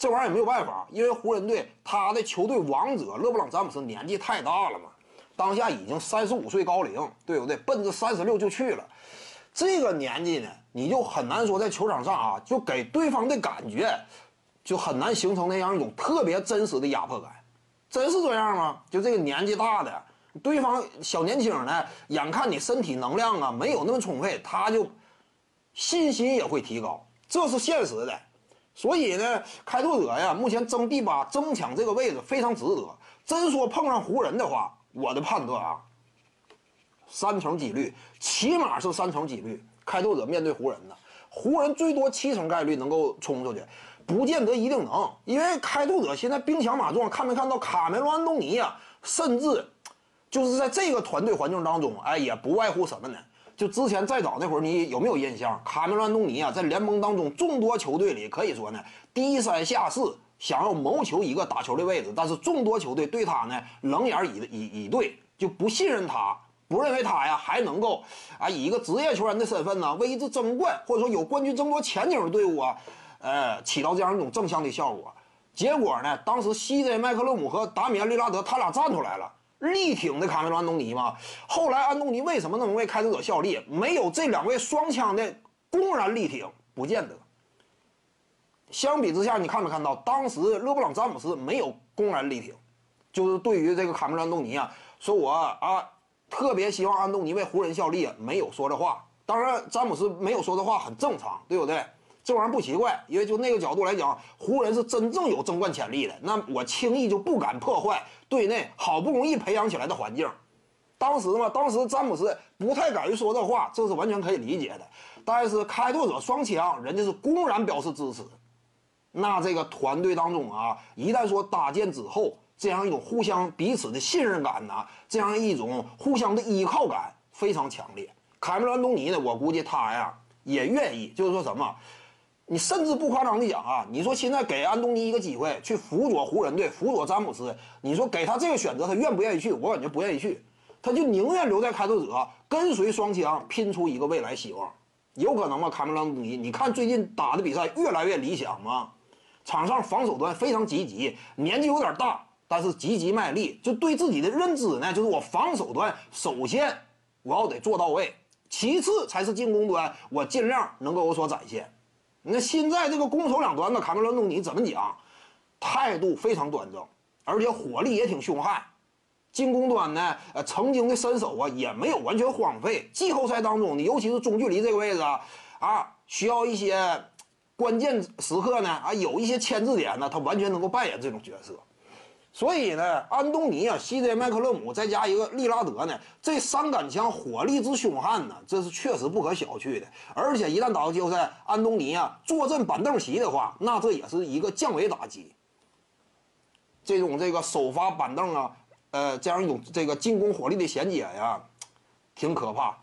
这玩意儿也没有办法，因为湖人队他的球队王者勒布朗詹姆斯年纪太大了嘛，当下已经三十五岁高龄，对不对？奔着三十六就去了，这个年纪呢，你就很难说在球场上啊，就给对方的感觉，就很难形成那样一种特别真实的压迫感。真是这样吗？就这个年纪大的，对方小年轻呢，眼看你身体能量啊没有那么充沛，他就信心也会提高，这是现实的。所以呢，开拓者呀，目前争第八、争抢这个位置非常值得。真说碰上湖人的话，我的判断啊，三成几率，起码是三成几率。开拓者面对湖人呢，湖人最多七成概率能够冲出去。不见得一定能，因为开拓者现在兵强马壮，看没看到卡梅隆·安东尼呀？甚至就是在这个团队环境当中，哎，也不外乎什么呢？就之前再早那会儿，你有没有印象？卡梅隆·安东尼啊，在联盟当中众多球队里，可以说呢，低三下四，想要谋求一个打球的位置，但是众多球队对他呢冷眼以以以对，就不信任他，不认为他呀还能够啊以一个职业球员的身份呢为一支争冠或者说有冠军争夺前景的队伍啊。呃，起到这样一种正向的效果。结果呢，当时 CJ 麦克勒姆和达米安利拉德他俩站出来了，力挺的卡梅隆安东尼嘛。后来安东尼为什么能为开拓者效力？没有这两位双枪的公然力挺，不见得。相比之下，你看没看到，当时勒布朗詹姆斯没有公然力挺，就是对于这个卡梅隆安东尼啊，说我啊特别希望安东尼为湖人效力，没有说这话。当然，詹姆斯没有说这话很正常，对不对？这玩意儿不奇怪，因为就那个角度来讲，湖人是真正有争冠潜力的。那我轻易就不敢破坏队内好不容易培养起来的环境。当时嘛，当时詹姆斯不太敢于说这话，这是完全可以理解的。但是开拓者双枪，人家是公然表示支持。那这个团队当中啊，一旦说搭建之后，这样一种互相彼此的信任感呐，这样一种互相的依靠感非常强烈。凯梅伦·东尼呢，我估计他呀也愿意，就是说什么。你甚至不夸张的讲啊，你说现在给安东尼一个机会去辅佐湖人队，辅佐詹姆斯，你说给他这个选择，他愿不愿意去？我感觉不愿意去，他就宁愿留在开拓者，跟随双枪拼出一个未来希望，有可能吗？卡梅隆·东尼，你看最近打的比赛越来越理想吗？场上防守端非常积极，年纪有点大，但是积极卖力，就对自己的认知呢，就是我防守端首先我要得做到位，其次才是进攻端，我尽量能够有所展现。那现在这个攻守两端的卡梅伦·东尼怎么讲？态度非常端正，而且火力也挺凶悍。进攻端呢，呃，曾经的身手啊也没有完全荒废。季后赛当中呢，尤其是中距离这个位置啊，啊，需要一些关键时刻呢，啊，有一些牵制点呢，他完全能够扮演这种角色。所以呢，安东尼啊，CJ 麦克勒姆再加一个利拉德呢，这三杆枪火力之凶悍呢，这是确实不可小觑的。而且一旦打到季后赛，安东尼啊坐镇板凳席的话，那这也是一个降维打击。这种这个首发板凳啊，呃，这样一种这个进攻火力的衔接呀，挺可怕。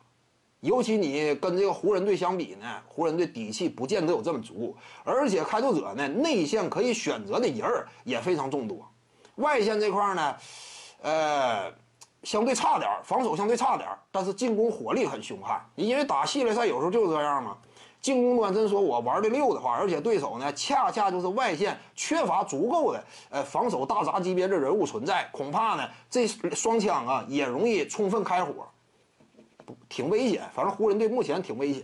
尤其你跟这个湖人队相比呢，湖人队底气不见得有这么足，而且开拓者呢内线可以选择的人儿也非常众多。外线这块呢，呃，相对差点防守相对差点但是进攻火力很凶悍。因为打系列赛有时候就是这样嘛，进攻端真说我玩的溜的话，而且对手呢恰恰就是外线缺乏足够的呃防守大闸级别的人物存在，恐怕呢这双枪啊也容易充分开火，挺危险。反正湖人队目前挺危险。